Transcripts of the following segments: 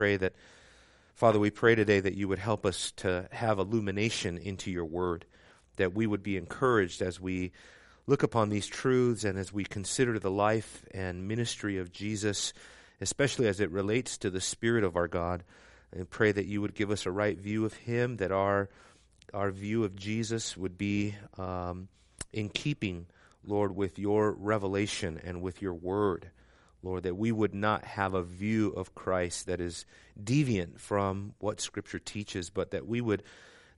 pray that, Father, we pray today that you would help us to have illumination into your word, that we would be encouraged as we look upon these truths and as we consider the life and ministry of Jesus, especially as it relates to the Spirit of our God. And pray that you would give us a right view of Him, that our our view of Jesus would be um, in keeping, Lord, with your revelation and with your word. Lord, that we would not have a view of Christ that is deviant from what Scripture teaches, but that we would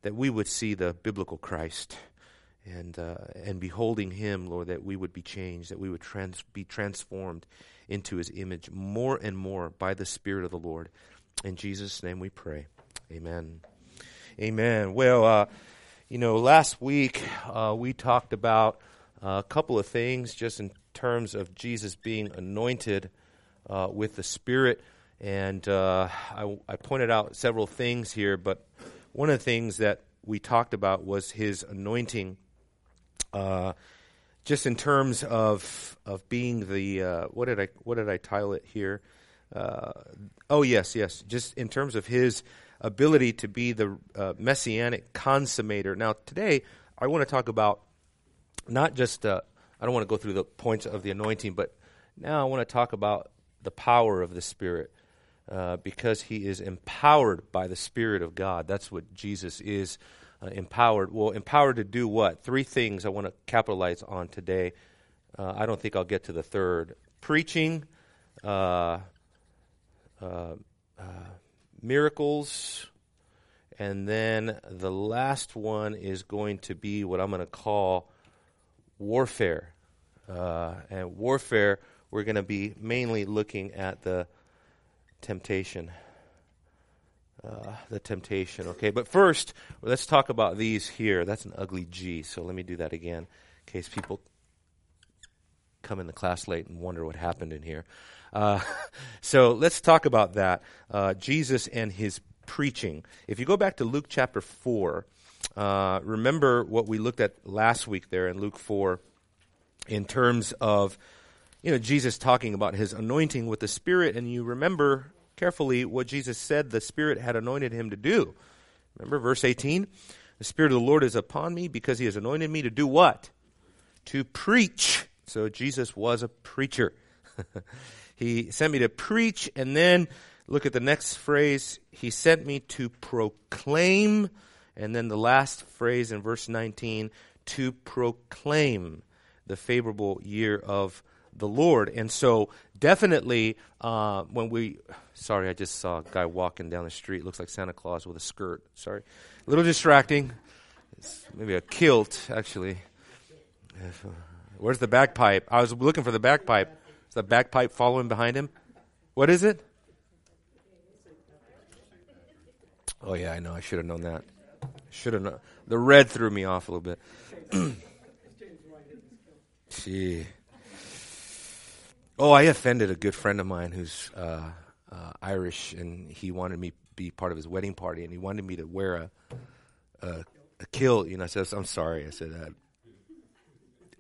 that we would see the biblical Christ, and uh, and beholding Him, Lord, that we would be changed, that we would trans- be transformed into His image more and more by the Spirit of the Lord. In Jesus' name, we pray. Amen. Amen. Well, uh, you know, last week uh, we talked about a couple of things just in terms of Jesus being anointed uh, with the Spirit. And uh, I, I, pointed out several things here, but one of the things that we talked about was his anointing, uh, just in terms of of being the uh, what did I what did I title it here? Uh, oh yes, yes, just in terms of his ability to be the uh, messianic consummator. Now today I want to talk about not just I don't want to go through the points of the anointing, but now I want to talk about the power of the Spirit. Uh, because he is empowered by the Spirit of God. That's what Jesus is uh, empowered. Well, empowered to do what? Three things I want to capitalize on today. Uh, I don't think I'll get to the third. Preaching, uh, uh, uh, miracles, and then the last one is going to be what I'm going to call warfare. Uh, and warfare, we're going to be mainly looking at the temptation. Uh, the temptation, okay? But first, let's talk about these here. That's an ugly G, so let me do that again in case people come in the class late and wonder what happened in here. Uh, so let's talk about that. Uh, Jesus and his preaching. If you go back to Luke chapter 4, uh, remember what we looked at last week there in Luke 4 in terms of you know Jesus talking about his anointing with the Spirit, and you remember carefully what Jesus said the Spirit had anointed him to do. Remember verse 18? The Spirit of the Lord is upon me because he has anointed me to do what? To preach. So Jesus was a preacher. he sent me to preach, and then look at the next phrase. He sent me to proclaim, and then the last phrase in verse 19, to proclaim the favorable year of the Lord. And so, definitely, uh, when we, sorry, I just saw a guy walking down the street. Looks like Santa Claus with a skirt. Sorry. A little distracting. It's maybe a kilt, actually. Where's the bagpipe? I was looking for the bagpipe. Is the bagpipe following behind him? What is it? Oh, yeah, I know. I should have known that. Should have known. The red threw me off a little bit. Gee. Oh, I offended a good friend of mine who's uh, uh, Irish, and he wanted me to be part of his wedding party, and he wanted me to wear a a, a kilt. You know, I said, "I'm sorry." I said,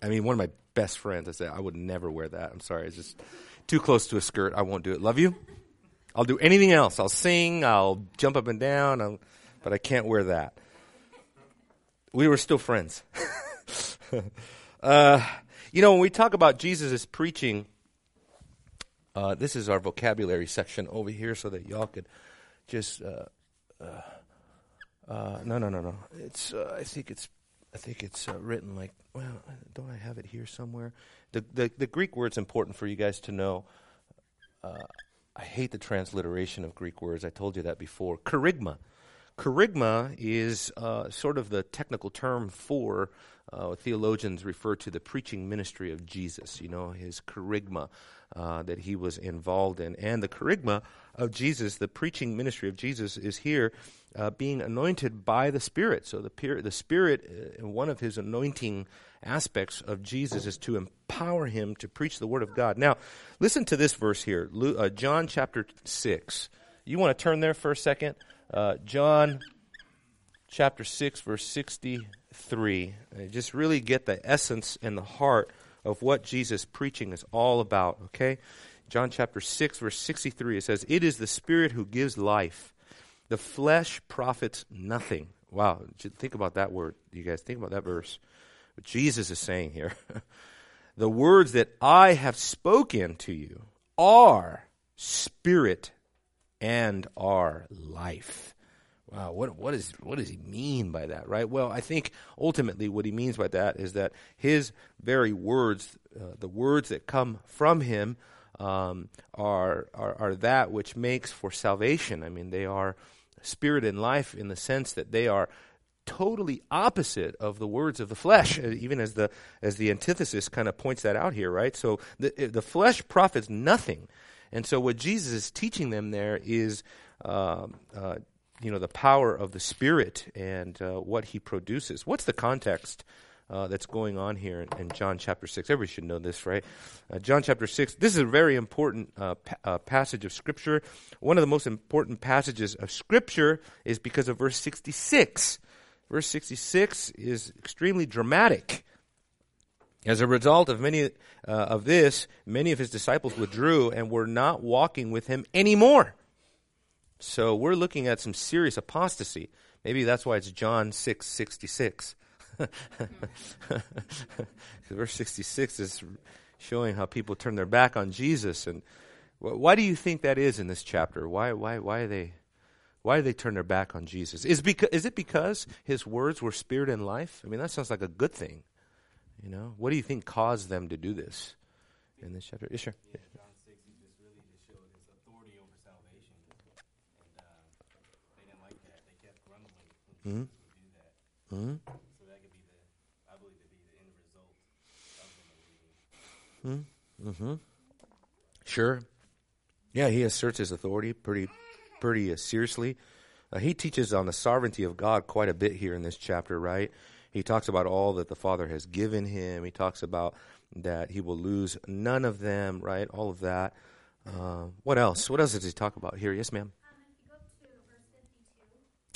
"I mean, one of my best friends." I said, "I would never wear that. I'm sorry. It's just too close to a skirt. I won't do it. Love you. I'll do anything else. I'll sing. I'll jump up and down. I'll, but I can't wear that." We were still friends. uh, you know, when we talk about Jesus' preaching, uh, this is our vocabulary section over here so that y'all could just. Uh, uh, uh no, no, no, no. It's. Uh, I think it's. I think it's uh, written like. Well, don't I have it here somewhere? The the, the Greek word's important for you guys to know. I hate the transliteration of Greek words. I told you that before. Kerygma. Kerygma is sort of the technical term for uh, theologians refer to the preaching ministry of Jesus, you know, his kerygma uh, that he was involved in. And the kerygma of Jesus, the preaching ministry of Jesus, is here uh, being anointed by the Spirit. So the, the Spirit, uh, one of his anointing aspects of Jesus, is to empower him to preach the Word of God. Now, listen to this verse here uh, John chapter 6. You want to turn there for a second? Uh, John chapter 6, verse 60 3. just really get the essence and the heart of what Jesus' preaching is all about, okay? John chapter 6, verse 63, it says, It is the Spirit who gives life. The flesh profits nothing. Wow, think about that word, you guys. Think about that verse. What Jesus is saying here. the words that I have spoken to you are spirit and are life. Wow, what what is what does he mean by that, right? Well, I think ultimately what he means by that is that his very words, uh, the words that come from him, um, are, are are that which makes for salvation. I mean, they are spirit and life in the sense that they are totally opposite of the words of the flesh, uh, even as the as the antithesis kind of points that out here, right? So the the flesh profits nothing, and so what Jesus is teaching them there is. Um, uh, you know the power of the spirit and uh, what he produces what's the context uh, that's going on here in, in, John chapter 6. Everybody should know this, right? Uh, John chapter 6. This is a very important uh, pa- uh, passage of Scripture. One of the most important passages of Scripture is because of verse 66. Verse 66 is extremely dramatic. As a result of many uh, of this, many of his disciples withdrew and were not walking with him anymore. So we're looking at some serious apostasy. Maybe that's why it's John 6 66. verse 66 is showing how people turn their back on Jesus. And why do you think that is in this chapter? Why, why, why are they why did they turn their back on Jesus? Is, because, is it because his words were spirit and life? I mean, that sounds like a good thing. You know, what do you think caused them to do this in this chapter? Yeah, sure. Yeah, John 6, he just really just showed his authority over salvation. And uh, they didn't like that. They kept grumbling when mm-hmm. do that. Mm-hmm. So that could be the, I believe, to be the end result of them believing. Mm-hmm. Sure. Yeah, he asserts his authority pretty pretty uh, seriously. Uh, he teaches on the sovereignty of God quite a bit here in this chapter, right? He talks about all that the Father has given him. He talks about that he will lose none of them, right? All of that. Uh, what else? What else does he talk about here? Yes, ma'am.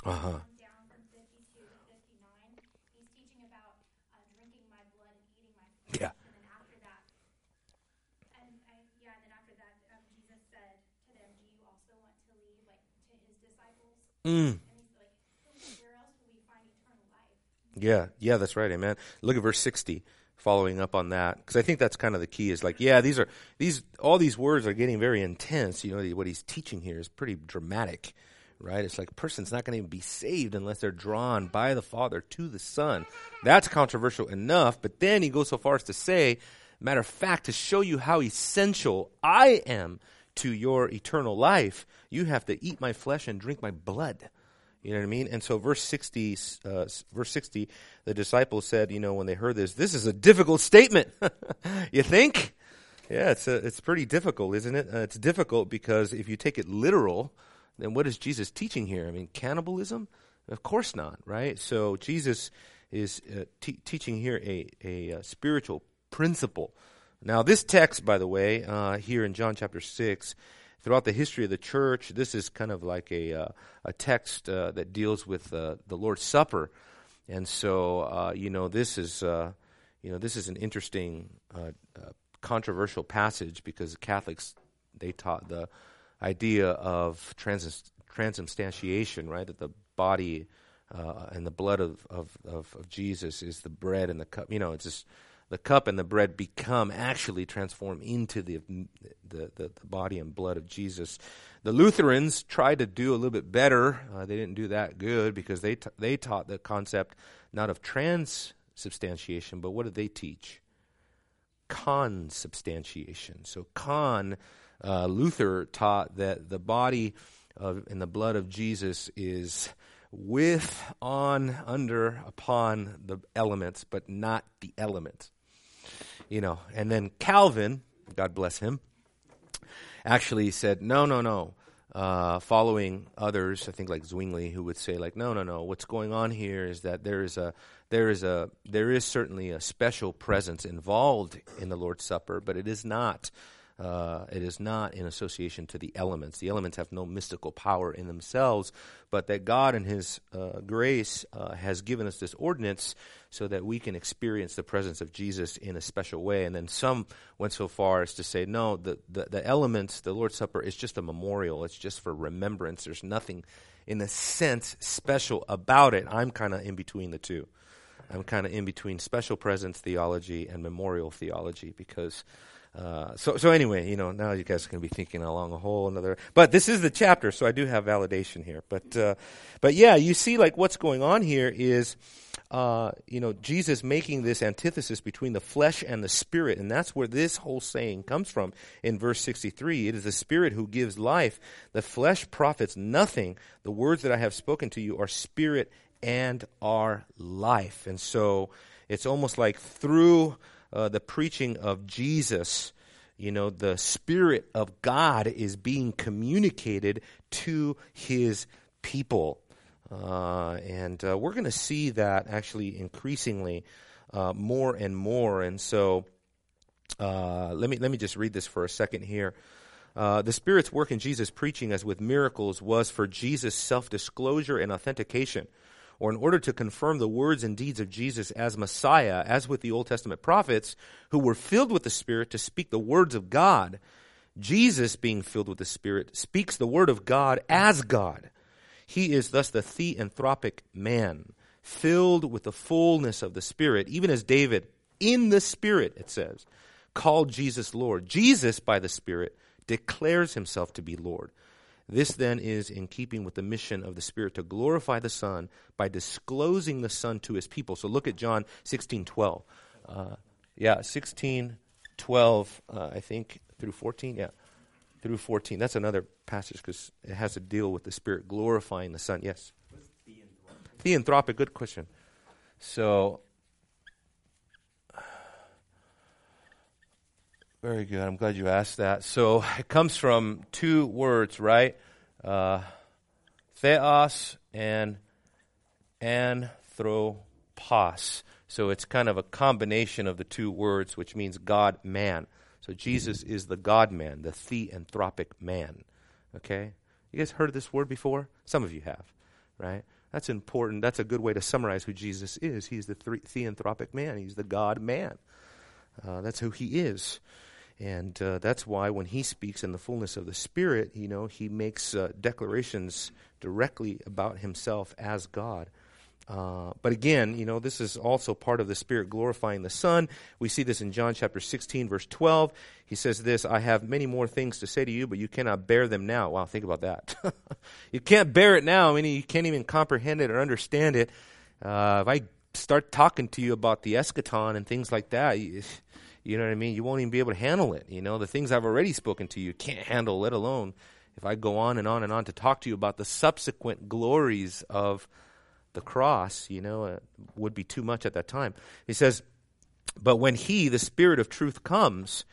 Um, uh huh. Yeah. Mm. Yeah, yeah, that's right, amen. Look at verse 60 following up on that because I think that's kind of the key is like yeah these are these all these words are getting very intense you know what he's teaching here is pretty dramatic right it's like a person's not going to even be saved unless they're drawn by the father to the son that's controversial enough but then he goes so far as to say matter of fact to show you how essential I am to your eternal life, you have to eat my flesh and drink my blood. You know what I mean? And so, verse 60, uh, verse 60, the disciples said, you know, when they heard this, this is a difficult statement. you think? Yeah, it's, a, it's pretty difficult, isn't it? Uh, it's difficult because if you take it literal, then what is Jesus teaching here? I mean, cannibalism? Of course not, right? So, Jesus is uh, teaching here a, a, a uh, spiritual principle now, this text, by the way, uh, here in John chapter 6, throughout the history of the church, this is kind of like a, uh, a text uh, that deals with uh, the Lord's Supper. And so, uh, you know, this is, uh, you know, this is an interesting, controversial passage because Catholics, they taught the idea of trans- transubstantiation, right? That the body and the blood of, of, of, of Jesus is the bread and the cup. You know, it's just the cup and the bread become actually transform into the, the, the, the, body and blood of Jesus. The Lutherans tried to do a little bit better. Uh, they didn't do that good because they, t- they taught the concept not of transubstantiation, but what did they teach? Consubstantiation. So, con, uh, Luther taught that the body of, and the blood of Jesus is with, on, under, upon the elements, but not the element you know. And then Calvin, God bless him, actually said, no, no, no. Uh, following others, I think like Zwingli, who would say like, no, no, no. What's going on here is that there is a there is a there is certainly a special presence involved in the Lord's Supper, but it is not Uh, it is not in association to the elements. The elements have no mystical power in themselves, but that God, in His uh, grace, uh, has given us this ordinance so that we can experience the presence of Jesus in a special way. And then some went so far as to say, no, the, the, the elements, the Lord's Supper, is just a memorial. It's just for remembrance. There's nothing, in a sense, special about it. I'm kind of in between the two. I'm kind of in between special presence theology and memorial theology because uh, so, so anyway, you know, now you guys are going to be thinking along a whole another. But this is the chapter, so I do have validation here. But, uh, but yeah, you see, like what's going on here is, uh, you know, Jesus making this antithesis between the flesh and the spirit, and that's where this whole saying comes from. In verse sixty-three, it is the spirit who gives life; the flesh profits nothing. The words that I have spoken to you are spirit and are life, and so it's almost like through uh, the preaching of Jesus, you know, the Spirit of God is being communicated to his people. Uh, and uh, we're going to see that actually increasingly uh, more and more. And so uh, let, me, let me just read this for a second here. Uh, the Spirit's work in Jesus' preaching, as with miracles, was for Jesus' self disclosure and authentication or in order to confirm the words and deeds of Jesus as Messiah, as with the Old Testament prophets who were filled with the Spirit to speak the words of God, Jesus, being filled with the Spirit, speaks the word of God as God. He is thus the theanthropic man, filled with the fullness of the Spirit, even as David, in the Spirit, it says, called Jesus Lord. Jesus, by the Spirit, declares himself to be Lord. This then is in keeping with the mission of the Spirit to glorify the Son by disclosing the Son to his people. So look at John 16 12. Uh, yeah, 16 12, uh, I think, through 14. Yeah, through 14. That's another passage because it has to deal with the Spirit glorifying the Son. Yes? Theanthropic, good question. So, Very good. I'm glad you asked that. So it comes from two words, right? Uh, theos and anthropos. So it's kind of a combination of the two words, which means God man. So Jesus is the God man, the theanthropic man. Okay? You guys heard this word before? Some of you have, right? That's important. That's a good way to summarize who Jesus is. He's the theanthropic man, he's the God man. Uh, that's who he is. And uh, that's why when he speaks in the fullness of the Spirit, you know, he makes uh, declarations directly about himself as God. Uh, but again, you know, this is also part of the Spirit glorifying the Son. We see this in John chapter 16, verse 12. He says this I have many more things to say to you, but you cannot bear them now. Wow, think about that. you can't bear it now, I mean, you can't even comprehend it or understand it. Uh, if I start talking to you about the eschaton and things like that, you know what I mean? You won't even be able to handle it. You know, the things I've already spoken to you can't handle, let alone if I go on and on and on to talk to you about the subsequent glories of the cross, you know, it would be too much at that time. He says, But when He, the Spirit of truth, comes,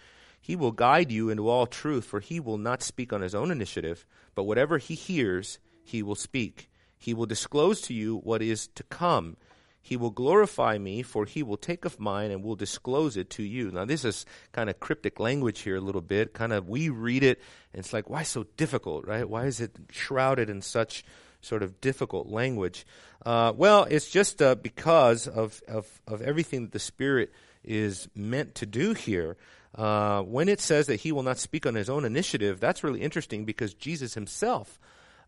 He will guide you into all truth, for He will not speak on His own initiative, but whatever He hears, He will speak. He will disclose to you what is to come. He will glorify me, for he will take of mine and will disclose it to you. Now, this is kind of cryptic language here, a little bit. Kind of, we read it, and it's like, why so difficult, right? Why is it shrouded in such sort of difficult language? Uh, well, it's just uh, because of, of, of everything that the Spirit is meant to do here. Uh, when it says that he will not speak on his own initiative, that's really interesting because Jesus himself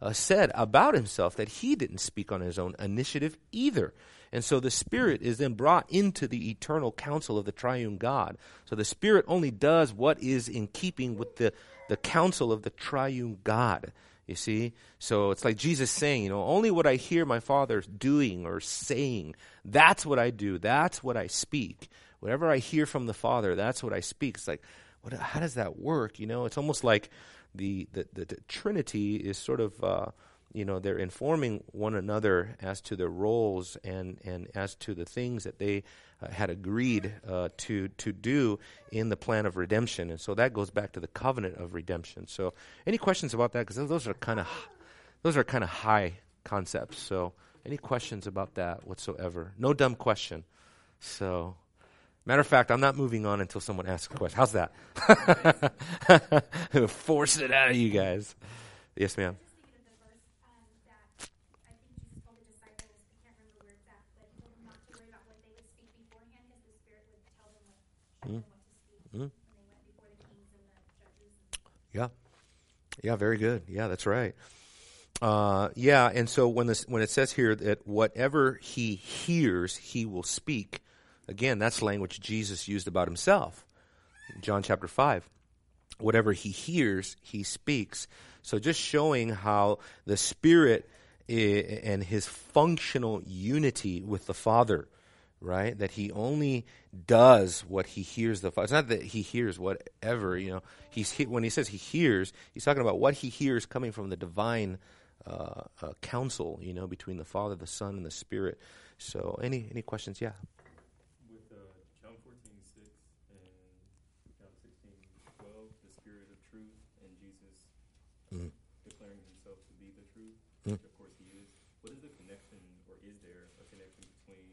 uh, said about himself that he didn't speak on his own initiative either. And so the Spirit is then brought into the eternal counsel of the triune God. So the Spirit only does what is in keeping with the, the counsel of the triune God. You see? So it's like Jesus saying, you know, only what I hear my Father doing or saying, that's what I do. That's what I speak. Whatever I hear from the Father, that's what I speak. It's like, what, how does that work? You know, it's almost like the, the, the, the Trinity is sort of. Uh, you know they're informing one another as to their roles and and as to the things that they uh, had agreed uh, to to do in the plan of redemption and so that goes back to the covenant of redemption so any questions about that because those are kind of those are kind of high concepts so any questions about that whatsoever no dumb question so Matter of fact, I'm not moving on until someone asks a question. How's that? Forcing it out of you guys. Yes, ma'am. Yeah. Yeah, very good. Yeah, that's right. Uh, yeah, and so when this when it says here that whatever he hears, he will speak. Again, that's language Jesus used about himself. John chapter five. Whatever he hears, he speaks. So just showing how the Spirit and his functional unity with the Father right? That he only does what he hears the Father. It's not that he hears whatever, you know. He's he, when he says he hears, he's talking about what he hears coming from the divine uh, uh, counsel, you know, between the Father, the Son, and the Spirit. So, any any questions? Yeah. With uh, John 14, 6 and John 16, 12, the Spirit of truth and Jesus mm. declaring himself to be the truth, mm. of course he is. What is the connection, or is there a connection between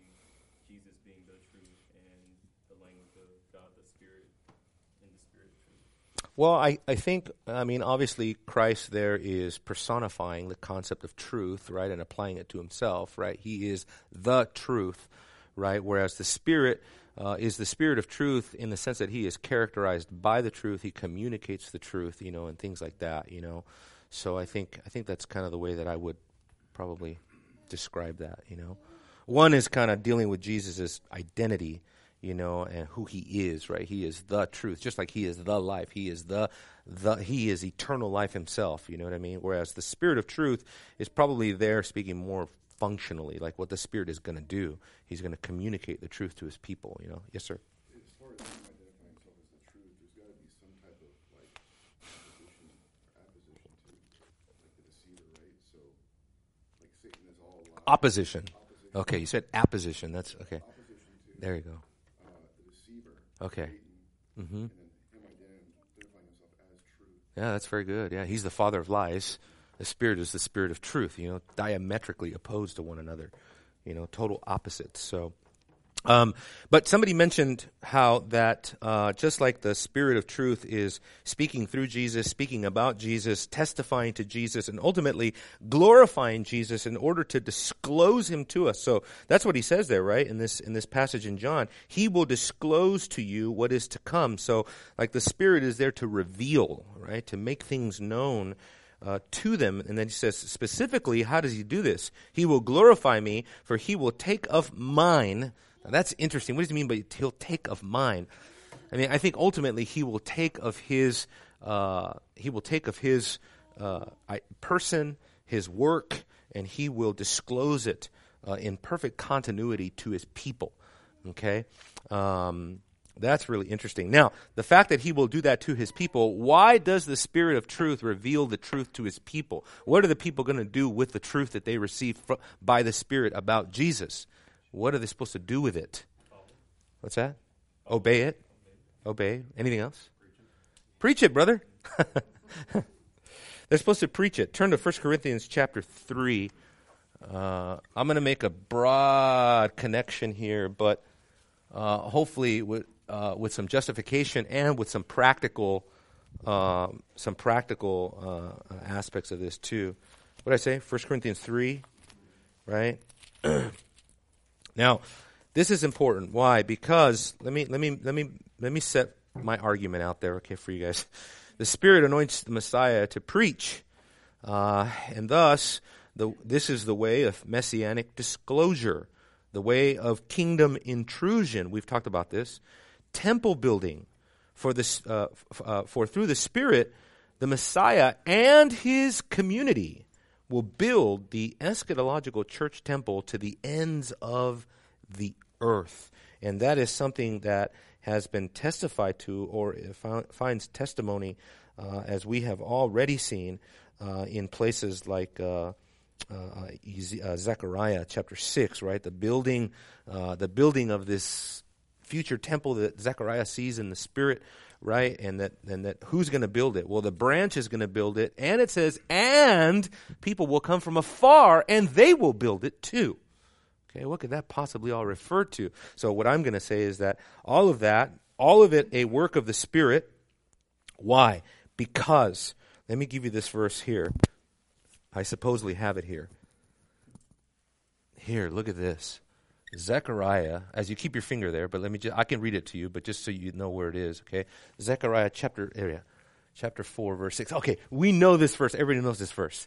Jesus being the truth and the language of God, the Spirit, and the Spirit of truth? Well, I, I think, I mean, obviously, Christ there is personifying the concept of truth, right, and applying it to himself, right? He is the truth, right? Whereas the Spirit uh, is the Spirit of truth in the sense that he is characterized by the truth, he communicates the truth, you know, and things like that, you know. So I think I think that's kind of the way that I would probably describe that, you know. One is kind of dealing with Jesus' identity, you know, and who he is, right? He is the truth, just like he is the life. He is the the he is eternal life himself, you know what I mean? Whereas the spirit of truth is probably there speaking more functionally, like what the spirit is going to do. He's going to communicate the truth to his people, you know. Yes, sir. As far as him himself as the truth, there's got to be some type of like opposition or opposition to like the deceiver, right? So like Satan is all. Opposition. Okay, you said apposition. That's okay. There you go. uh, the deceiver, Okay. Satan, hmm and then him identifying himself Mm-hmm. as truth. Yeah, that's very good. Yeah, he's the father of lies. The spirit is the spirit of truth. You know, diametrically opposed to one another. You know, total opposites. So, um, but somebody mentioned how that uh, just like the spirit of truth is speaking through Jesus, speaking about Jesus, testifying to Jesus, and ultimately glorifying Jesus in order to disclose him to us. So that's what he says there, right? In this in this passage in John, he will disclose to you what is to come. So like the spirit is there to reveal, right? To make things known uh, to them. And then he says specifically, how does he do this? He will glorify me, for he will take of mine. Now that's interesting. What does he mean by he'll take of mine? I mean, I think ultimately he will take of his uh, he will take of his uh, person, his work, and he will disclose it uh, in perfect continuity to his people. Okay. Um, that's really interesting. Now, the fact that he will do that to his people, why does the Spirit of truth reveal the truth to his people? What are the people going to do with the truth that they receive fr- by the Spirit about Jesus? What are they supposed to do with it? What's that? Obey it? Obey. Anything else? Preach it, brother. They're supposed to preach it. Turn to 1 Corinthians chapter 3. Uh, I'm going to make a broad connection here, but uh, hopefully with, uh, with some justification and with some practical, um, some practical uh, aspects of this too. What did I say? 1 Corinthians 3, right? now, this is important. Why? Because let me let me let me let me set my argument out there, okay, for you guys. The Spirit anoints the Messiah to preach, uh, and thus the, this is the way of messianic disclosure, the way of kingdom intrusion. We've talked about this. Temple building for this, uh, f- uh, for through the Spirit, the Messiah and his community will build the eschatological church temple to the ends of the earth, and that is something that has been testified to or finds testimony, uh, as we have already seen uh, in places like uh, uh Zechariah chapter six, right? The building, uh, the building of this future temple that Zechariah sees in the spirit, right? And that and that who's going to build it? Well, the branch is going to build it, and it says, and people will come from afar, and they will build it too. Okay, what could that possibly all refer to? So, what I'm going to say is that all of that, all of it, a work of the Spirit. Why? Because, let me give you this verse here. I supposedly have it here. Here, look at this. Zechariah, as you keep your finger there, but let me just, I can read it to you, but just so you know where it is, okay? Zechariah chapter, area, chapter 4, verse 6. Okay, we know this verse. Everybody knows this verse.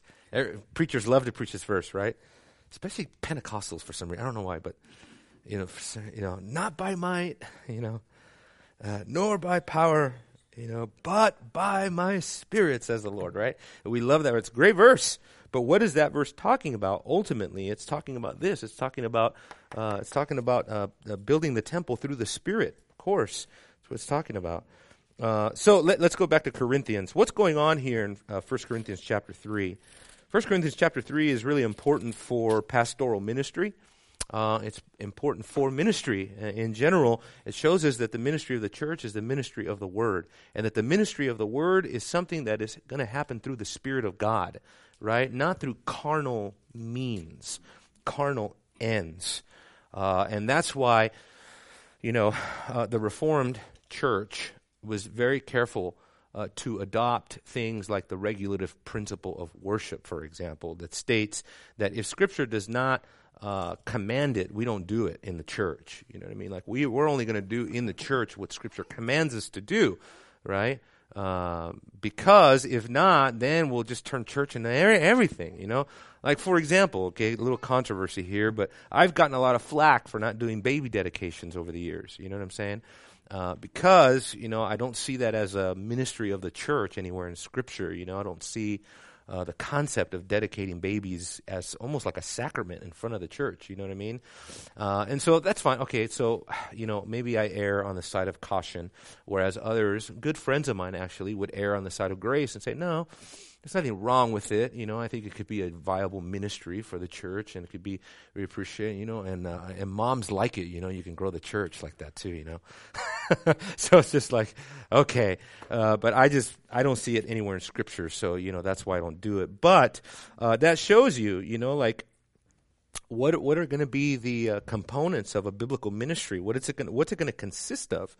Preachers love to preach this verse, right? Especially Pentecostals for some reason. I don't know why, but, you know, you know, not by might, you know, uh, nor by power, you know, but by my spirit, says the Lord, right? We love that. It's a great verse. But what is that verse talking about? Ultimately, it's talking about this. It's talking about uh, it's talking about uh, uh, building the temple through the Spirit. Of course, that's what it's talking about. Uh, so let, us go back to Corinthians. What's going on here in uh, 1 Corinthians chapter three? 1 Corinthians chapter three is really important for pastoral ministry. Uh, it's important for ministry in general. It shows us that the ministry of the church is the ministry of the Word, and that the ministry of the Word is something that is going to happen through the Spirit of God right? Not through carnal means, carnal ends. Uh, and that's why, you know, uh, the Reformed Church was very careful uh, to adopt things like the regulative principle of worship, for example, that states that if Scripture does not uh, command it, we don't do it in the church. You know what I mean? Like we, we're only going to do in the church what Scripture commands us to do, right? Uh, because if not, then we'll just turn church into everything, you know? Like, for example, okay, a little controversy here, but I've gotten a lot of flack for not doing baby dedications over the years. You know what I'm saying? Uh, because, you know, I don't see that as a ministry of the church anywhere in Scripture. You know, I don't see uh, the concept of dedicating babies as almost like a sacrament in front of the church. You know what I mean? Uh, and so that's fine. Okay, so you know maybe I err on the side of caution, whereas others, good friends of mine actually, would err on the side of grace and say, no, there's nothing wrong with it. You know, I think it could be a viable ministry for the church, and it could be we appreciate. You know, and uh, and moms like it. You know, you can grow the church like that too. You know, so it's just like okay, uh, but I just I don't see it anywhere in Scripture. So you know that's why I don't do it. But uh, that shows you, you know, like what what are going to be the uh, components of a biblical ministry? What is it gonna, What's it going to consist of?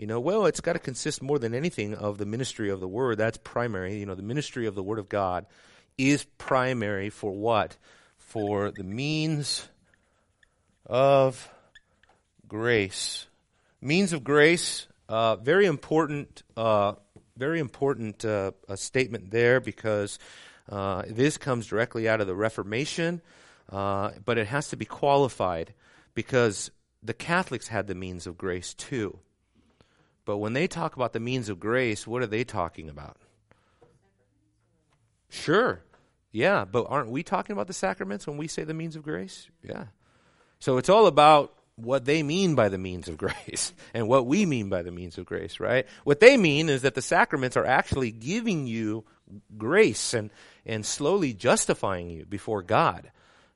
You know, well, it's got to consist more than anything of the ministry of the Word. That's primary. You know, the ministry of the Word of God is primary for what? For the means of grace. Means of grace, uh, very important, uh, very important uh, statement there because uh, this comes directly out of the Reformation, uh, but it has to be qualified because the Catholics had the means of grace too. But when they talk about the means of grace, what are they talking about? Sure. Yeah, but aren't we talking about the sacraments when we say the means of grace? Yeah. So it's all about what they mean by the means of grace and what we mean by the means of grace, right? What they mean is that the sacraments are actually giving you grace and, and slowly justifying you before God.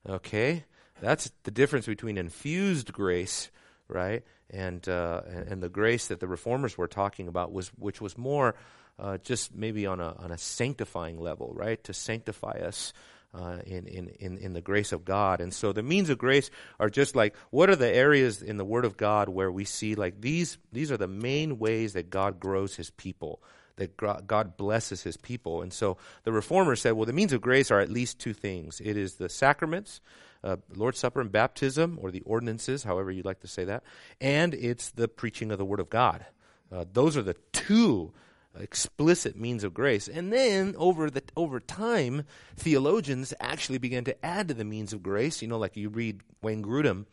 Okay? That's the difference between infused grace, right, and uh, and the grace that the reformers were talking about was which was more uh, just maybe on a on a sanctifying level, right? To sanctify us uh, in, in, in, in the grace of God. And so the means of grace are just like what are the areas in the Word of God where we see like these these are the main ways that God grows His people. That God blesses his people. And so the reformers said, well, the means of grace are at least two things it is the sacraments, uh, Lord's Supper and baptism, or the ordinances, however you'd like to say that, and it's the preaching of the Word of God. Uh, those are the two explicit means of grace. And then over the over time, theologians actually began to add to the means of grace. You know, like you read Wayne Grudem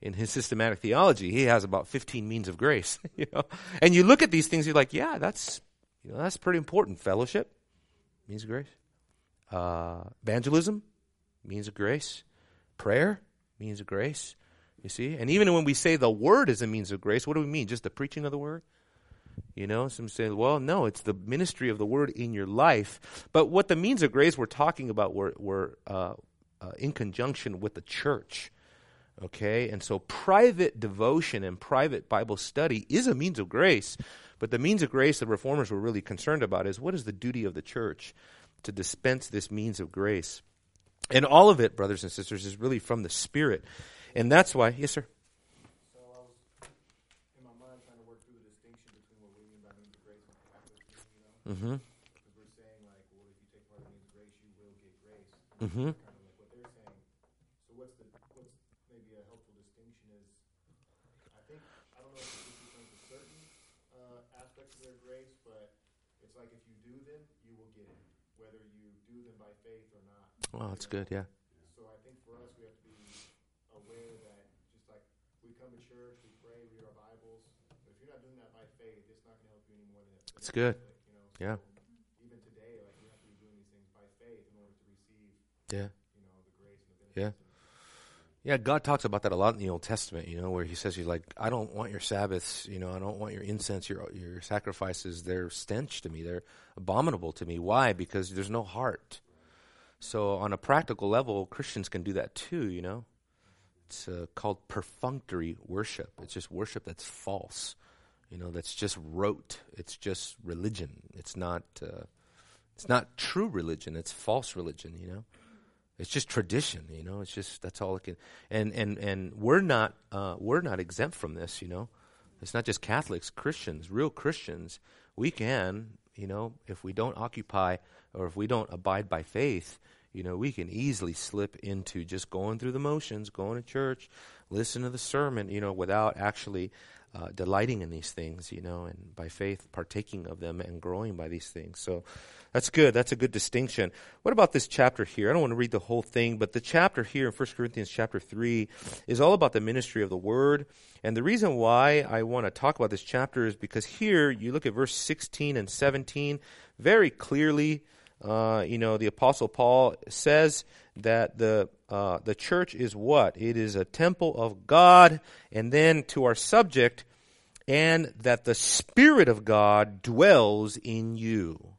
in his systematic theology, he has about 15 means of grace. You know, and you look at these things, you're like, yeah, that's you know, that's pretty important. Fellowship, means grace. Uh, evangelism, means grace. Prayer, means grace. You see? And even when we say the word is a means of grace, what do we mean? Just the preaching of the word? You know, some say, well, no, it's the ministry of the word in your life. But what the means of grace we're talking about were, were uh, uh, in conjunction with the church. Okay? And so private devotion and private Bible study is a means of grace. But the means of grace the reformers were really concerned about is what is the duty of the church to dispense this means of grace? And all of it, brothers and sisters, is really from the Spirit. And that's why, yes, sir. So I was in my mind trying to work through the distinction between what we mean by means of grace and Catholic, you know, Mm-hmm. because we're saying like, well, if you take part of the means of grace, you will get grace. Mm-hmm. Kind of like what they're saying. So what's the what's maybe a helpful distinction is, I think I don't know if this is to certain uh, aspects of their grace, but it's like if you do them, you will get it, whether you do them by faith Well, that's good. Yeah. So I think for us, we have to be aware that just like we come to church, we pray, we read our Bibles, but if you're not doing that by faith, it's not going to help you any more than it. That's good. You know, so Yeah. Even today, like we have to be doing these things by faith in order to receive, Yeah. you know, the grace and the Yeah. benefits. Yeah, God talks about that a lot in the Old Testament, you know, where he says he's like, I don't want your Sabbaths, you know, I don't want your incense, your your sacrifices, they're stench to me. They're abominable to me. Why? Because there's no heart. So on a practical level, Christians can do that too, you know. It's uh, called perfunctory worship. It's just worship that's false. You know, that's just rote. It's just religion. It's not uh, it's not true religion. It's false religion, you know. It's just tradition, you know. It's just that's all it can. And and and we're not uh, we're not exempt from this, you know. It's not just Catholics, Christians, real Christians. We can, you know, if we don't occupy or if we don't abide by faith, you know, we can easily slip into just going through the motions, going to church, listen to the sermon, you know, without actually uh, delighting in these things, you know, and by faith partaking of them and growing by these things. So that's good. That's a good distinction. What about this chapter here? I don't want to read the whole thing, but the chapter here in 1 Corinthians chapter 3 is all about the ministry of the word. And the reason why I want to talk about this chapter is because here you look at verse 16 and 17 very clearly. Uh, you know, the Apostle Paul says that the uh, the church is what? It is a temple of God, and then to our subject, and that the Spirit of God dwells in you.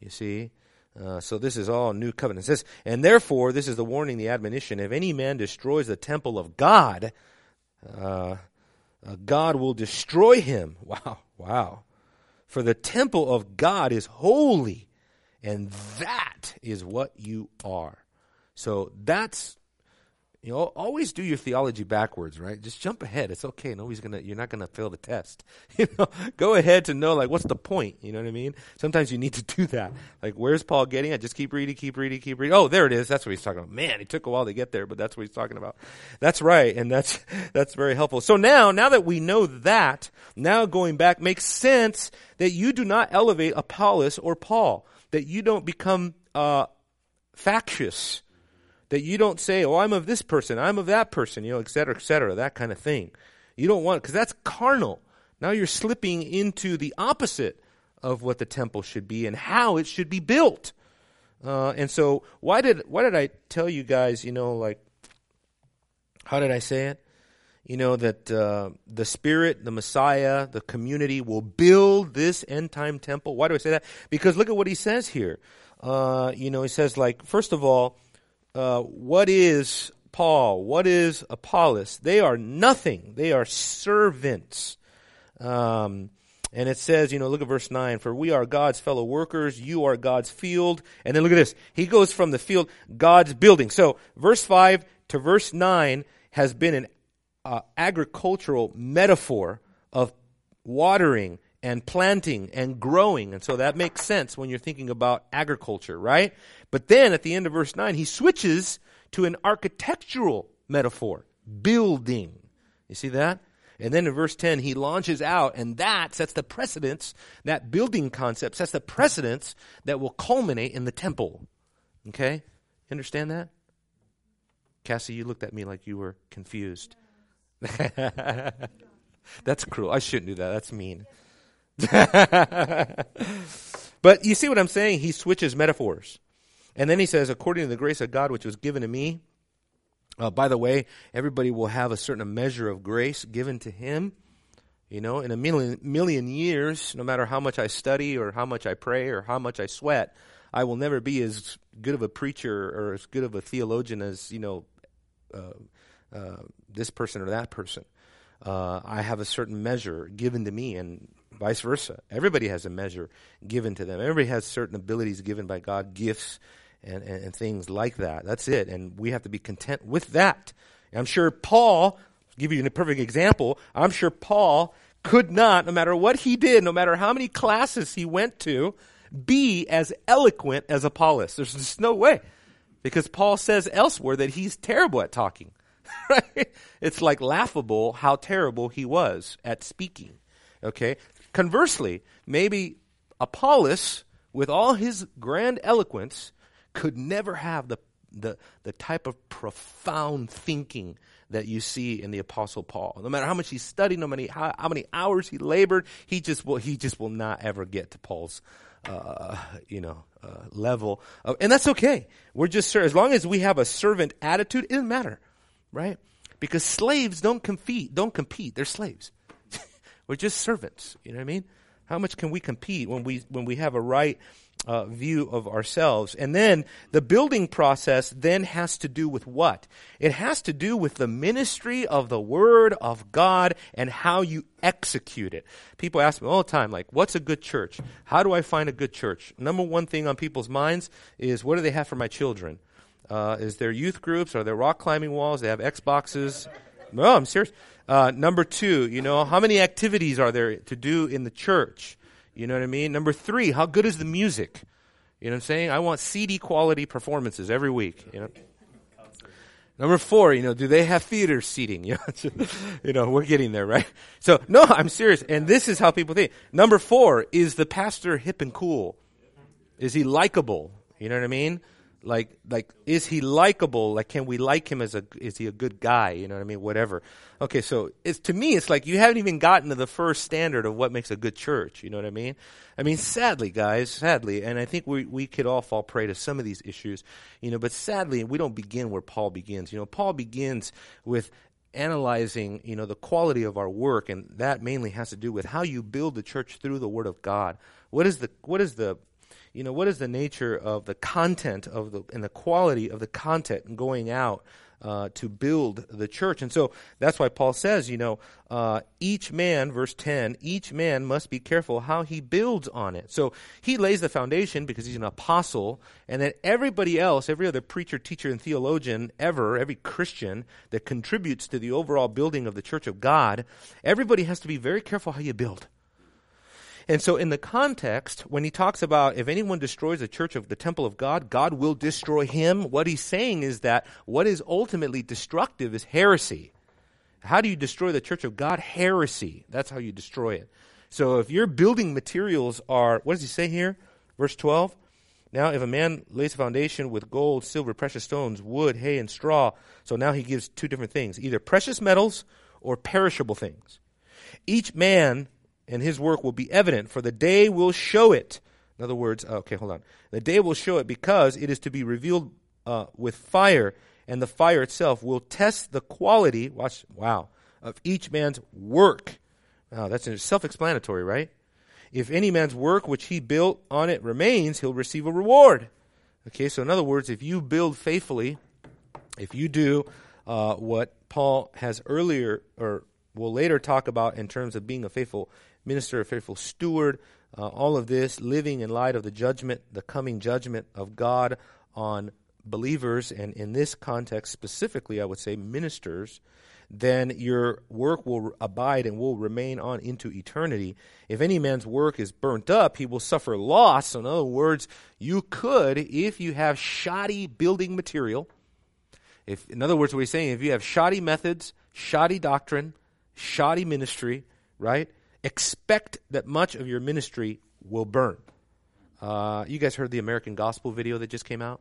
You see? Uh, so this is all new covenant. It says, and therefore, this is the warning, the admonition. If any man destroys the temple of God, uh, uh, God will destroy him. Wow, wow. For the temple of God is holy, and that is what you are. So that's you know, always do your theology backwards, right? Just jump ahead. It's okay. Nobody's gonna. You're not gonna fail the test. You know, go ahead to know like what's the point. You know what I mean? Sometimes you need to do that. Like, where's Paul getting at? Just keep reading, keep reading, keep reading. Oh, there it is. That's what he's talking about. Man, it took a while to get there, but that's what he's talking about. That's right, and that's that's very helpful. So now, now that we know that, now going back makes sense that you do not elevate Apollos or Paul. That you don't become uh, factious that you don't say, "Oh, I'm of this person, I'm of that person," you know, et cetera, et cetera, that kind of thing. You don't want because that's carnal. Now you're slipping into the opposite of what the temple should be and how it should be built. Uh, and so, why did why did I tell you guys? You know, like how did I say it? You know that uh, the Spirit, the Messiah, the community will build this end time temple. Why do I say that? Because look at what he says here. Uh, you know, he says like first of all uh, what is Paul? What is Apollos? They are nothing. They are servants. Um, and it says, you know, look at verse 9. For we are God's fellow workers. You are God's field. And then look at this. He goes from the field, God's building. So verse 5 to verse 9 has been an uh, agricultural metaphor of watering and planting and growing. And so that makes sense when you're thinking about agriculture, right? But then at the end of verse 9, he switches to an architectural metaphor building. You see that? And then in verse 10, he launches out, and that sets the precedence, that building concept sets the precedence that will culminate in the temple. Okay? You understand that? Cassie, you looked at me like you were confused. That's cruel. I shouldn't do that. That's mean. but you see what I'm saying? He switches metaphors. And then he says, according to the grace of God which was given to me, uh, by the way, everybody will have a certain measure of grace given to him. You know, in a million, million years, no matter how much I study or how much I pray or how much I sweat, I will never be as good of a preacher or as good of a theologian as, you know, uh, uh, this person or that person. Uh, I have a certain measure given to me, and vice versa. Everybody has a measure given to them. Everybody has certain abilities given by God, gifts and, and, and things like that. That's it. And we have to be content with that. I'm sure Paul, give you a perfect example, I'm sure Paul could not, no matter what he did, no matter how many classes he went to, be as eloquent as Apollos. There's just no way. Because Paul says elsewhere that he's terrible at talking. Right? It's like laughable how terrible he was at speaking. Okay? Conversely, maybe Apollos, with all his grand eloquence, could never have the, the, the type of profound thinking that you see in the apostle Paul. No matter how much he studied, no matter how, how many hours he labored, he just will, he just will not ever get to Paul's, uh, you know, uh, level. Of, and that's okay. We're just, as long as we have a servant attitude, it doesn't matter, right? Because slaves don't compete, don't compete. They're slaves. We're just servants. You know what I mean? How much can we compete when we, when we have a right uh, view of ourselves. And then the building process then has to do with what? It has to do with the ministry of the Word of God and how you execute it. People ask me all the time, like, what's a good church? How do I find a good church? Number one thing on people's minds is what do they have for my children? Uh, is there youth groups? Are there rock climbing walls? They have Xboxes? No, I'm serious. Uh, number two, you know, how many activities are there to do in the church? You know what I mean? Number three, how good is the music? You know what I'm saying? I want CD quality performances every week. You know. Number four, you know, do they have theater seating? You know, you know, we're getting there, right? So, no, I'm serious. And this is how people think. Number four, is the pastor hip and cool? Is he likable? You know what I mean? Like, like, is he likable? Like, can we like him as a, is he a good guy? You know what I mean? Whatever. Okay, so it's, to me, it's like you haven't even gotten to the first standard of what makes a good church. You know what I mean? I mean, sadly, guys, sadly, and I think we, we could all fall prey to some of these issues, you know, but sadly, we don't begin where Paul begins. You know, Paul begins with analyzing, you know, the quality of our work, and that mainly has to do with how you build the church through the Word of God. What is the, what is the, you know, what is the nature of the content of the and the quality of the content going out uh, to build the church. And so that's why Paul says, you know, uh, each man, verse 10, each man must be careful how he builds on it. So he lays the foundation because he's an apostle, and then everybody else, every other preacher, teacher, and theologian ever, every Christian that contributes to the overall building of the church of God, everybody has to be very careful how you build. And so, in the context, when he talks about if anyone destroys the church of the temple of God, God will destroy him, what he's saying is that what is ultimately destructive is heresy. How do you destroy the church of God? Heresy. That's how you destroy it. So, if your building materials are, what does he say here? Verse 12. Now, if a man lays a foundation with gold, silver, precious stones, wood, hay, and straw, so now he gives two different things either precious metals or perishable things. Each man and his work will be evident, for the day will show it. In other words, uh, okay, hold on. The day will show it because it is to be revealed uh, with fire, and the fire itself will test the quality, watch, wow, of each man's work. That's self explanatory, right? If any man's work which he built on it remains, he'll receive a reward. Okay, so in other words, if you build faithfully, if you do uh, what Paul has earlier or will later talk about in terms of being a faithful minister, a faithful steward, uh, all of this living in light of the judgment, the coming judgment of God on believers, and in this context specifically, I would say ministers, then your work will abide and will remain on into eternity. If any man's work is burnt up, he will suffer loss. In other words, you could, if you have shoddy building material, if, in other words, what he's saying, if you have shoddy methods, shoddy doctrine, shoddy ministry, right? Expect that much of your ministry will burn. Uh, you guys heard the American Gospel video that just came out?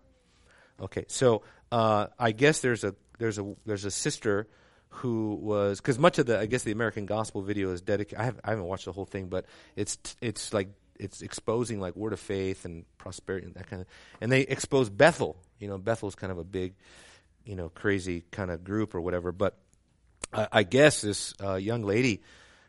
Okay, so uh, I guess there's a there's a there's a sister who was because much of the I guess the American Gospel video is dedicated. I, have, I haven't watched the whole thing, but it's it's like it's exposing like word of faith and prosperity and that kind of. And they expose Bethel. You know, Bethel's kind of a big, you know, crazy kind of group or whatever. But I, I guess this uh, young lady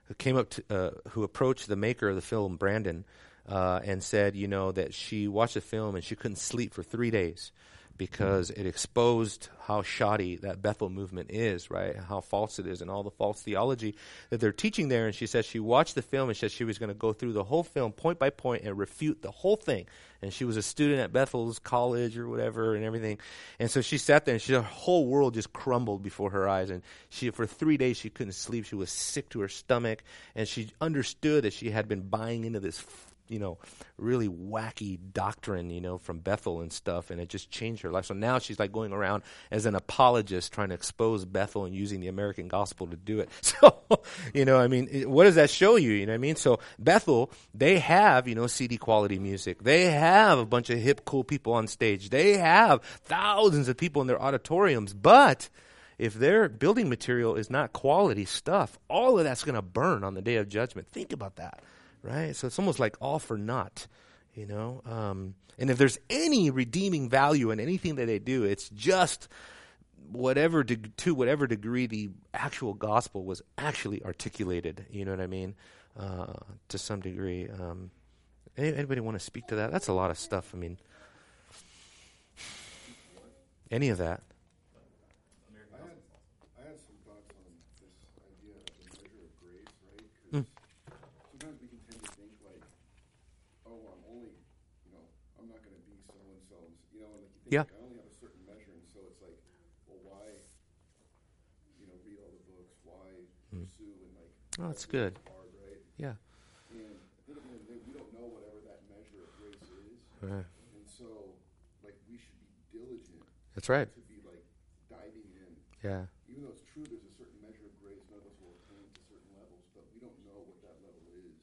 who came up to, uh, who approached the maker of the film, Brandon, uh, and said, you know, that she watched the film and she couldn't sleep for three days because it exposed how shoddy that Bethel movement is, right? How false it is and all the false theology that they're teaching there. And she says she watched the film and said she was going to go through the whole film point by point and refute the whole thing. And she was a student at Bethel's college or whatever and everything. And so she sat there and she, her whole world just crumbled before her eyes. And she, for three days, she couldn't sleep. She was sick to her stomach. And she understood that she had been buying into this you know, really wacky doctrine, you know, from Bethel and stuff, and it just changed her life. So now she's like going around as an apologist trying to expose Bethel and using the American gospel to do it. So, you know, I mean, what does that show you? You know what I mean? So Bethel, they have, you know, CD quality music. They have a bunch of hip, cool people on stage. They have thousands of people in their auditoriums, but if their building material is not quality stuff, all of that's going to burn on the day of judgment. Think about that right? So it's almost like all for naught, you know. Um, and if there's any redeeming value in anything that they do, it's just whatever de- to whatever degree the actual gospel was actually articulated. You know what I mean? Uh, to some degree. Um, anybody want to speak to that? That's a lot of stuff. I mean, any of that. I had, I had some thoughts on this idea of the measure of grace, right? 'Cause sometimes we can tend to think like, oh, I'm only, you know, I'm not going to be so and so, you know, and like you think Yeah. like, I only have a certain measure, and so it's like, well, why, you know, read all the books? Why pursue and like? Oh, that's good. Hard, right? Yeah. And at the end of the day, we don't know whatever that measure of grace is, Right. and so like we should be diligent That's right. to be like diving in Yeah. even though it's true there's a certain measure of grace, none of us will attain to certain levels, but we don't know what that level is.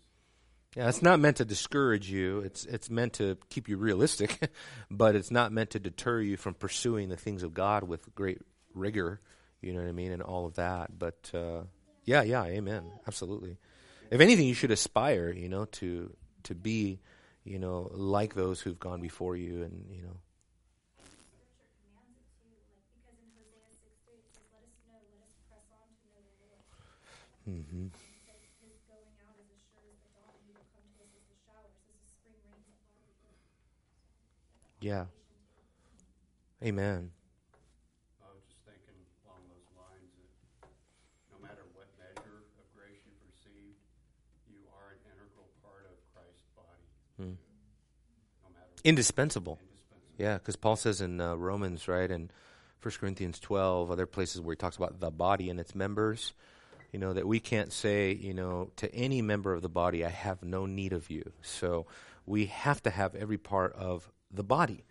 Yeah, it's not meant to discourage you. It's it's meant to keep you realistic, but it's not meant to deter you from pursuing the things of God with great rigor. You know what I mean, and all of that. But uh, yeah, yeah, amen, absolutely. If anything, you should aspire, you know, to to be, you know, like those who've gone before you, and you know, Scripture commands it too, like because in Hosea six three it says, "Let us know, let us press on to know the Lord." hmm It says, "His going out is as sure as the dawn; He will come to us as the showers, as the spring rains that water the earth." yeah, amen. I was just thinking along those lines that no matter what measure of grace you've received, you are an integral part of Christ's body. Mm. No matter what. Indispensable. Indispensable. Yeah, because Paul says in uh, Romans, right, and 1 Corinthians 12, other places where he talks about the body and its members, you know, that we can't say, you know, to any member of the body, I have no need of you. So we have to have every part of the body.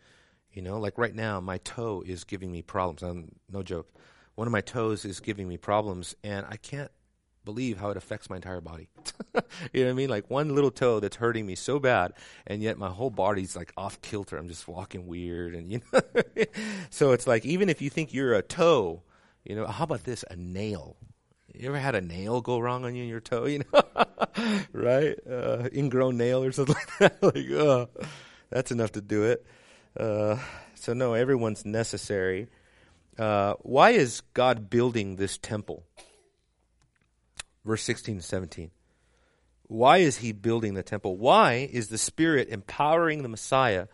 You know, like right now, my toe is giving me problems. I'm, no joke. One of my toes is giving me problems, and I can't believe how it affects my entire body. you know what I mean? Like one little toe that's hurting me so bad, and yet my whole body's like off kilter. I'm just walking weird, and you know. so it's like even if you think you're a toe, you know, how about this? A nail. You ever had a nail go wrong on you in your toe? You know, right? Uh, ingrown nail or something like that. like, uh, that's enough to do it. Uh, so no, everyone's necessary. Uh, why is God building this temple? Verse 16 and 17. Why is he building the temple? Why is the Spirit empowering the Messiah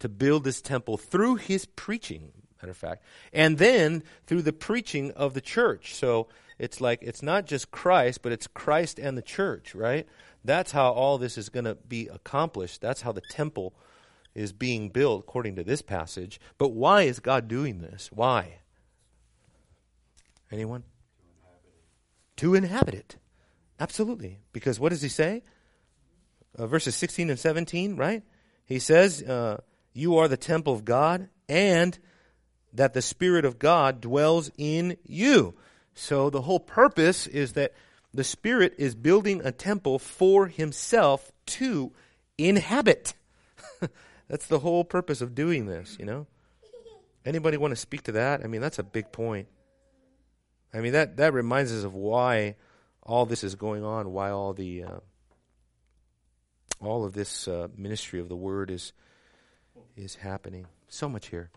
to build this temple through his preaching, matter of fact, and then through the preaching of the church? So it's like it's not just Christ, but it's Christ and the church, right? That's how all this is going to be accomplished. That's how the temple is being built, according to this passage. But why is God doing this? Why? Anyone? To inhabit it. Absolutely. Because what does he say? Uh, verses 16 and 17, right? He says, uh, You are the temple of God, and that the Spirit of God dwells in you. So the whole purpose is that the Spirit is building a temple for himself to inhabit. that's the whole purpose of doing this, you know? Anybody want to speak to that? I mean, that's a big point. I mean, that, that reminds us of why all this is going on, why all the uh, all of this uh, ministry of the word is is happening. So much here.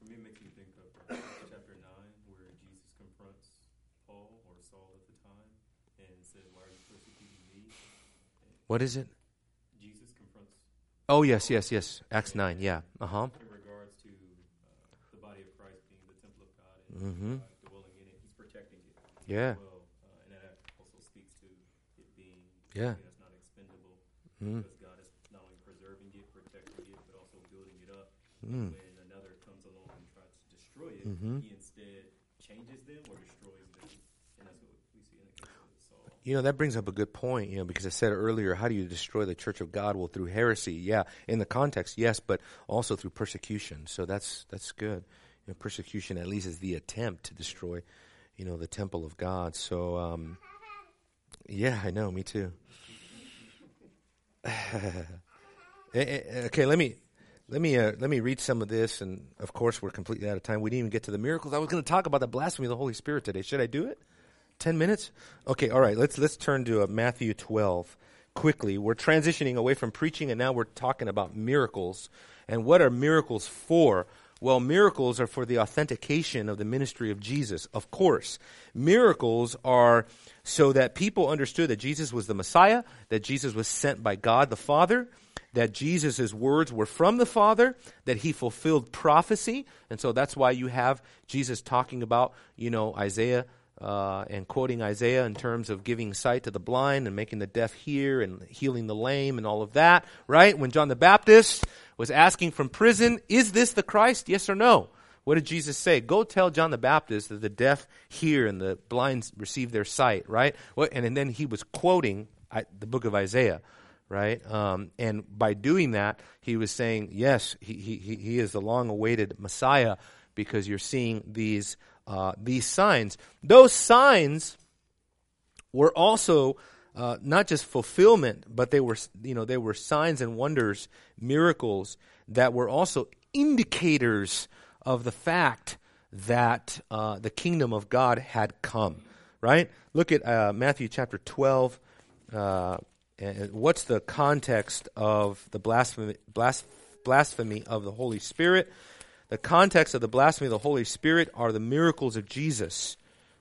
For me, it makes me think of chapter 9, where Jesus confronts Paul or Saul at the time and says, Why are you persecuting me? What is it? Jesus confronts Oh yes, yes, yes. Acts nine. Yeah. Uh huh. in regards to uh, the body of Christ being the temple of God Mhm. God dwelling in it, He's protecting it. Yeah. Well, uh, and that also speaks to it being Yeah. something that's not expendable Mm. because God is not only preserving it, protecting it, but also building it up. Mm. When another comes along and tries to destroy it, Mhm. he instead changes them or destroys them, and that's what we see in the case of Saul. You know, that brings up a good point, you know, because I said earlier, how do you destroy the church of God? Well, through heresy. Yeah, in the context, yes, but also through persecution. So that's that's good. You know, persecution at least is the attempt to destroy, you know, the temple of God. So um yeah, I know, me too. Eh, eh, okay, let me let me uh, let me read some of this, and of course we're completely out of time. We didn't even get to the miracles. I was going to talk about the blasphemy of the Holy Spirit today. Should I do it? Ten minutes? Okay, all right. Let's let's turn to uh, Matthew twelve quickly. We're transitioning away from preaching, and now we're talking about miracles. And what are miracles for? Well, miracles are for the authentication of the ministry of Jesus. Of course, miracles are so that people understood that Jesus was the Messiah, that Jesus was sent by God the Father, that Jesus' words were from the Father, that he fulfilled prophecy. And so that's why you have Jesus talking about, you know, Isaiah uh, and quoting Isaiah in terms of giving sight to the blind and making the deaf hear and healing the lame and all of that, right? When John the Baptist was asking from prison, is this the Christ? Yes or no? What did Jesus say? Go tell John the Baptist that the deaf hear and the blind receive their sight, right? And, and then he was quoting the book of Isaiah, right? Um, and by doing that, he was saying, yes, he, he, he is the long awaited Messiah because you're seeing these, uh, these signs. Those signs were also uh, not just fulfillment, but they were, you know, they were signs and wonders, miracles that were also indicators of the fact that uh, the kingdom of God had come. Right? Look at uh, Matthew chapter twelve. Uh, and what's the context of the blasphemy, blas- blasphemy of the Holy Spirit? The context of the blasphemy of the Holy Spirit are the miracles of Jesus.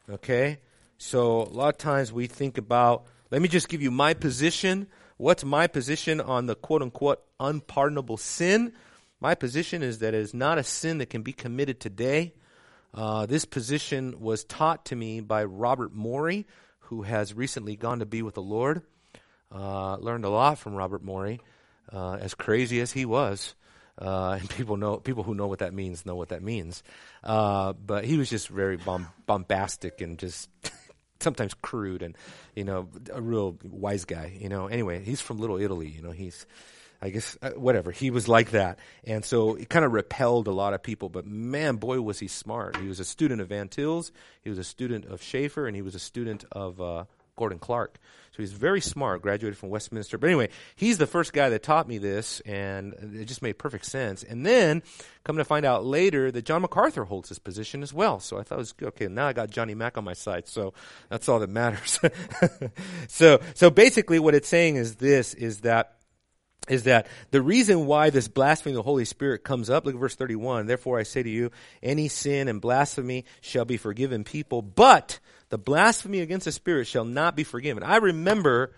Okay? So a lot of times we think about, let me just give you my position. What's my position on the quote unquote unpardonable sin? My position is that it is not a sin that can be committed today. Uh, this position was taught to me by Robert Morey, who has recently gone to be with the Lord. Uh, learned a lot from Robert Morey, uh, as crazy as he was. Uh, and people know people who know what that means know what that means. Uh, but he was just very bomb- bombastic and just sometimes crude and you know a real wise guy. You know. Anyway, he's from Little Italy. You know, he's I guess uh, whatever. He was like that, and so it kind of repelled a lot of people. But man, boy, was he smart. He was a student of Van Til's. He was a student of Schaeffer, and he was a student of uh, Gordon Clark. So he's very smart, graduated from Westminster. But anyway, he's the first guy that taught me this, and it just made perfect sense. And then, come to find out later that John MacArthur holds this position as well. So I thought it was good. Okay, now I got Johnny Mack on my side, so that's all that matters. so, so basically, what it's saying is this: is that is that the reason why this blasphemy of the Holy Spirit comes up, look at verse 31. Therefore I say to you, any sin and blasphemy shall be forgiven people, but the blasphemy against the Spirit shall not be forgiven. I remember,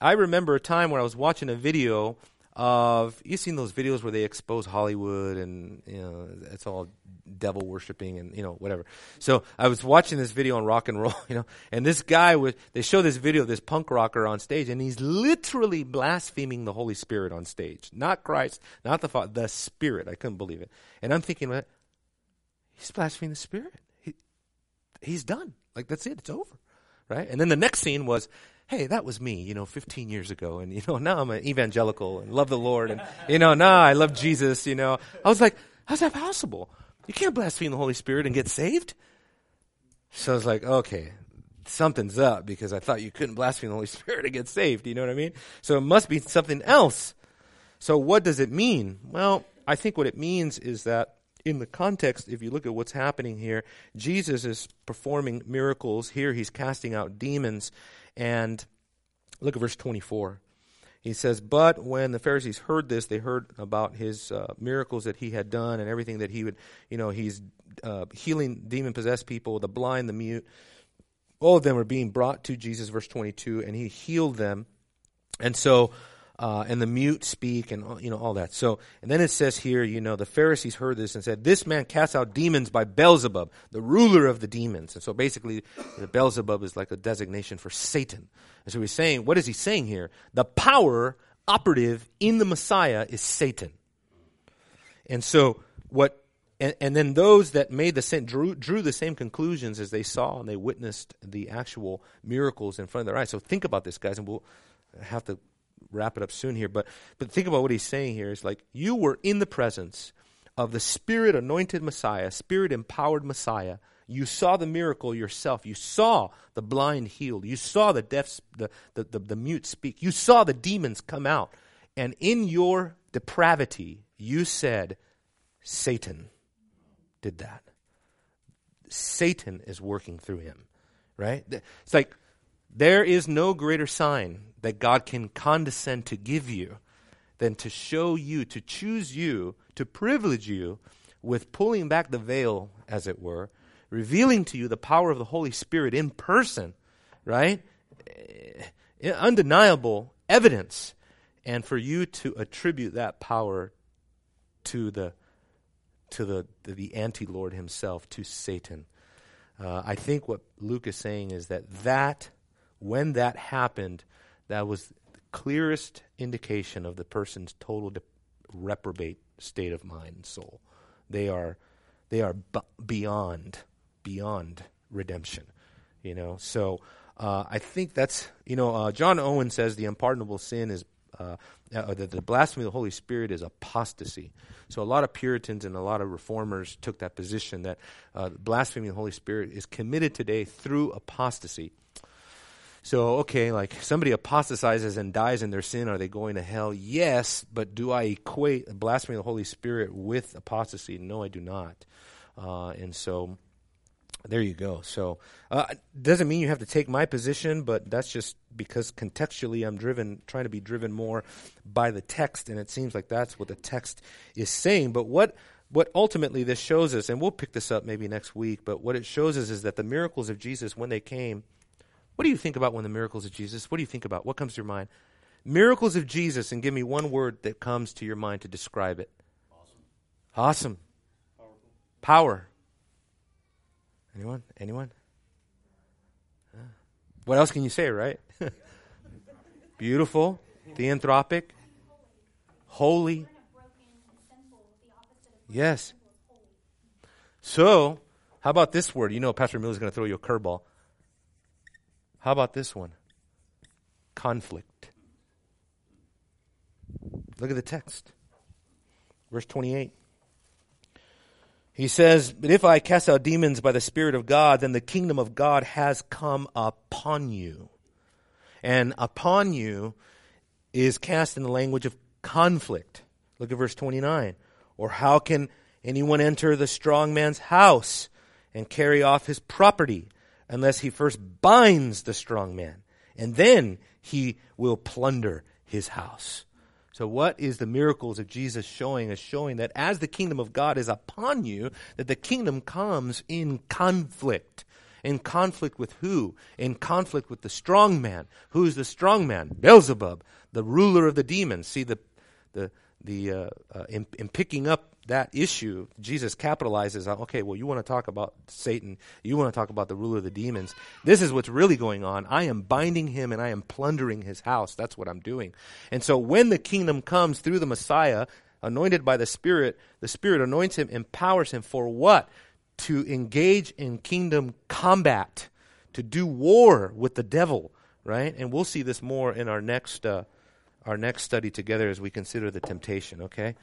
I remember a time when I was watching a video of, you've seen those videos where they expose Hollywood and, you know, it's all devil worshiping and, you know, whatever. So I was watching this video on rock and roll, you know, and this guy was, they show this video of this punk rocker on stage and he's literally blaspheming the Holy Spirit on stage. Not Christ, not the Father, the Spirit. I couldn't believe it. And I'm thinking, he's blaspheming the Spirit. He, he's done. Like, that's it. It's over. Right? And then the next scene was, hey, that was me, you know, 15 years ago. And, you know, now I'm an evangelical and love the Lord. And, you know, now I love Jesus, you know. I was like, how's that possible? You can't blaspheme the Holy Spirit and get saved. So I was like, okay, something's up because I thought you couldn't blaspheme the Holy Spirit and get saved. You know what I mean? So it must be something else. So what does it mean? Well, I think what it means is that in the context, if you look at what's happening here, Jesus is performing miracles. Here he's casting out demons. And look at verse 24. He says, But when the Pharisees heard this, they heard about his uh, miracles that he had done and everything that he would, you know, he's uh, healing demon possessed people, the blind, the mute. All of them were being brought to Jesus, verse 22, and he healed them. And so uh, and the mute speak, and you know all that. So, and then it says here, you know, the Pharisees heard this and said, "This man casts out demons by Beelzebub, the ruler of the demons." And so, basically, the Beelzebub is like a designation for Satan. And so, he's saying, what is he saying here? The power operative in the Messiah is Satan. And so, what and, and then those that made the same drew, drew the same conclusions as they saw and they witnessed the actual miracles in front of their eyes. So think about this, guys, and we'll have to wrap it up soon here. But but think about what he's saying here. Is like you were in the presence of the Spirit anointed Messiah, Spirit empowered Messiah. You saw the miracle yourself. You saw the blind healed. You saw the deaf, the, the, the, the mute speak. You saw the demons come out. And in your depravity, you said, Satan did that. Satan is working through him, right? It's like there is no greater sign that God can condescend to give you than to show you, to choose you, to privilege you with pulling back the veil, as it were, revealing to you the power of the Holy Spirit in person, right? Eh, Undeniable evidence, and for you to attribute that power to the to the the, the anti Lord himself, to Satan. Uh, I think what Luke is saying is that that when that happened, that was the clearest indication of the person's total de- reprobate state of mind and soul. They are they are beyond beyond redemption. You know, so uh, I think that's you know uh, John Owen says the unpardonable sin is uh, uh, that the blasphemy of the Holy Spirit is apostasy. So a lot of Puritans and a lot of reformers took that position that uh, blasphemy of the Holy Spirit is committed today through apostasy. So, okay, like somebody apostatizes and dies in their sin, are they going to hell? Yes, but do I equate blasphemy of the Holy Spirit with apostasy? No, I do not. Uh, and so there you go. So, uh, doesn't mean you have to take my position, but that's just because contextually I'm driven, trying to be driven more by the text, and it seems like that's what the text is saying. But what what ultimately this shows us, and we'll pick this up maybe next week, but what it shows us is that the miracles of Jesus, when they came, what do you think about when the miracles of Jesus? What do you think about? What comes to your mind? Miracles of Jesus, and give me one word that comes to your mind to describe it. Awesome. Powerful. Power. Anyone? Anyone? What else can you say, right? Beautiful, theanthropic, holy. Yes. is. So, how about this word? You know, Pastor Miller's going to throw you a curveball. How about this one? Conflict. Look at the text. Verse 28. He says, But if I cast out demons by the Spirit of God, then the kingdom of God has come upon you. And upon you is cast in the language of conflict. Look at verse 29. Or how can anyone enter the strong man's house and carry off his property unless he first binds the strong man? And then he will plunder his house. So what is the miracles of Jesus showing is showing that as the kingdom of God is upon you, that the kingdom comes in conflict. In conflict with who? In conflict with the strong man. Who's the strong man? Beelzebub, the ruler of the demons. See the the the uh, uh, in, in picking up that issue, Jesus capitalizes on. Okay, well, you want to talk about Satan? You want to talk about the ruler of the demons? This is what's really going on. I am binding him and I am plundering his house. That's what I'm doing. And so, when the kingdom comes through the Messiah, anointed by the Spirit, the Spirit anoints him, empowers him for what? To engage in kingdom combat, to do war with the devil, right? And we'll see this more in our next uh, our next study together as we consider the temptation. Okay,